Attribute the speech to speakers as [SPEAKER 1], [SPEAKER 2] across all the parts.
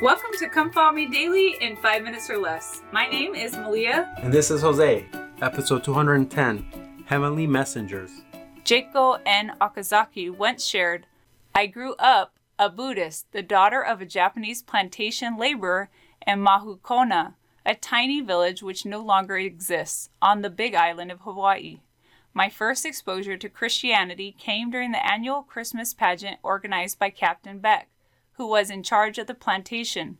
[SPEAKER 1] Welcome to Come Follow Me Daily in 5 minutes or less. My name is Malia.
[SPEAKER 2] And this is Jose, episode 210 Heavenly Messengers.
[SPEAKER 1] Chieko N. Okazaki once shared I grew up a Buddhist, the daughter of a Japanese plantation laborer in Mahukona, a tiny village which no longer exists, on the big island of Hawaii. My first exposure to Christianity came during the annual Christmas pageant organized by Captain Beck who was in charge of the plantation.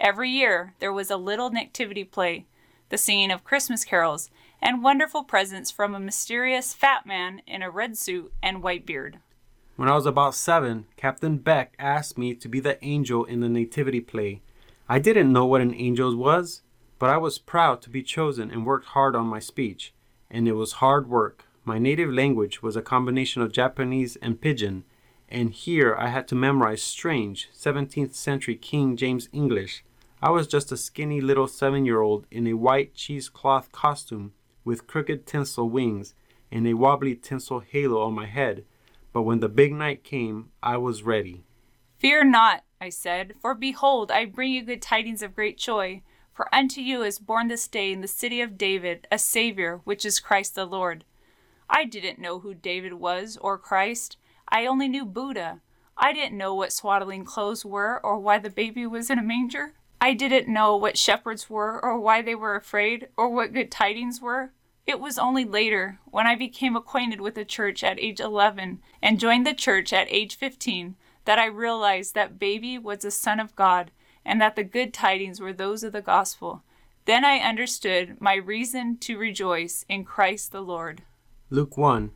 [SPEAKER 1] Every year there was a little nativity play, the singing of Christmas carols, and wonderful presents from a mysterious fat man in a red suit and white beard.
[SPEAKER 2] When I was about seven, Captain Beck asked me to be the angel in the nativity play. I didn't know what an angel was, but I was proud to be chosen and worked hard on my speech. And it was hard work. My native language was a combination of Japanese and pidgin, and here I had to memorize strange 17th century King James English. I was just a skinny little seven year old in a white cheesecloth costume with crooked tinsel wings and a wobbly tinsel halo on my head. But when the big night came, I was ready.
[SPEAKER 1] Fear not, I said, for behold, I bring you good tidings of great joy. For unto you is born this day in the city of David a Savior, which is Christ the Lord. I didn't know who David was or Christ. I only knew Buddha. I didn't know what swaddling clothes were or why the baby was in a manger. I didn't know what shepherds were or why they were afraid or what good tidings were. It was only later, when I became acquainted with the church at age 11 and joined the church at age 15, that I realized that baby was the son of God and that the good tidings were those of the gospel. Then I understood my reason to rejoice in Christ the Lord.
[SPEAKER 2] Luke 1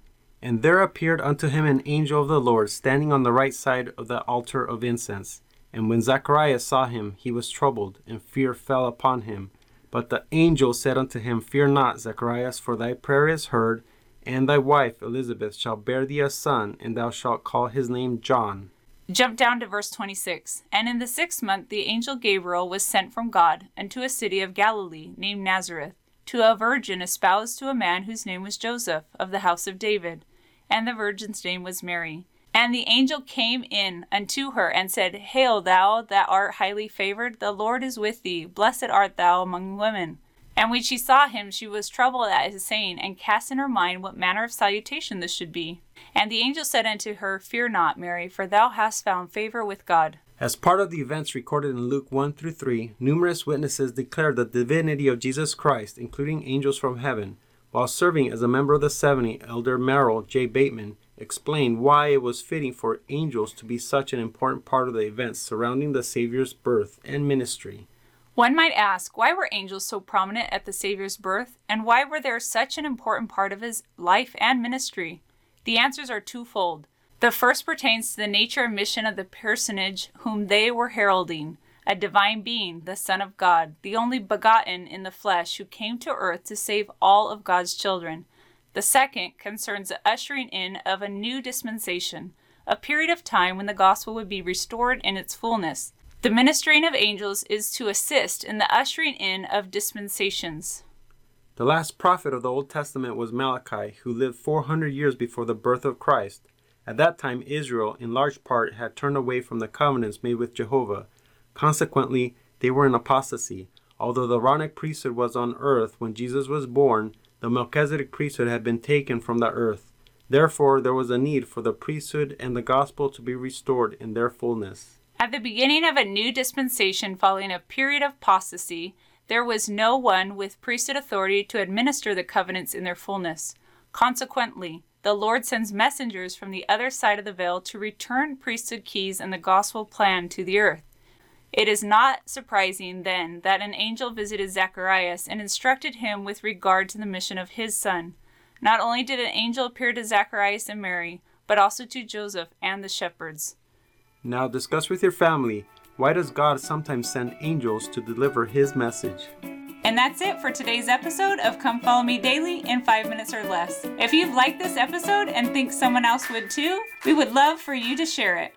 [SPEAKER 2] and there appeared unto him an angel of the Lord standing on the right side of the altar of incense. And when Zacharias saw him, he was troubled, and fear fell upon him. But the angel said unto him, Fear not, Zacharias, for thy prayer is heard, and thy wife Elizabeth shall bear thee a son, and thou shalt call his name John.
[SPEAKER 1] Jump down to verse 26. And in the sixth month the angel Gabriel was sent from God unto a city of Galilee named Nazareth, to a virgin espoused to a man whose name was Joseph, of the house of David and the virgin's name was Mary. And the angel came in unto her and said, Hail, thou that art highly favored, the Lord is with thee. Blessed art thou among women. And when she saw him, she was troubled at his saying, and cast in her mind what manner of salutation this should be. And the angel said unto her, Fear not, Mary, for thou hast found favor with God.
[SPEAKER 2] As part of the events recorded in Luke 1 through 3, numerous witnesses declared the divinity of Jesus Christ, including angels from heaven. While serving as a member of the 70, Elder Merrill J. Bateman explained why it was fitting for angels to be such an important part of the events surrounding the Savior's birth and ministry.
[SPEAKER 1] One might ask, why were angels so prominent at the Savior's birth, and why were they such an important part of his life and ministry? The answers are twofold. The first pertains to the nature and mission of the personage whom they were heralding a divine being, the Son of God, the only begotten in the flesh, who came to earth to save all of God's children. The second concerns the ushering in of a new dispensation, a period of time when the gospel would be restored in its fullness. The ministering of angels is to assist in the ushering in of dispensations.
[SPEAKER 2] The last prophet of the Old Testament was Malachi, who lived 400 years before the birth of Christ. At that time, Israel, in large part, had turned away from the covenants made with Jehovah Consequently, they were in apostasy. Although the Aaronic priesthood was on earth when Jesus was born, the Melchizedek priesthood had been taken from the earth. Therefore, there was a need for the priesthood and the gospel to be restored in their fullness.
[SPEAKER 1] At the beginning of a new dispensation following a period of apostasy, there was no one with priesthood authority to administer the covenants in their fullness. Consequently, the Lord sends messengers from the other side of the veil to return priesthood keys and the gospel plan to the earth. It is not surprising, then, that an angel visited Zacharias and instructed him with regard to the mission of his son. Not only did an angel appear to Zacharias and Mary, but also to Joseph and the shepherds.
[SPEAKER 2] Now discuss with your family why does God sometimes send angels to deliver his message?
[SPEAKER 1] And that's it for today's episode of Come Follow Me Daily in 5 minutes or less. If you've liked this episode and think someone else would too, we would love for you to share it.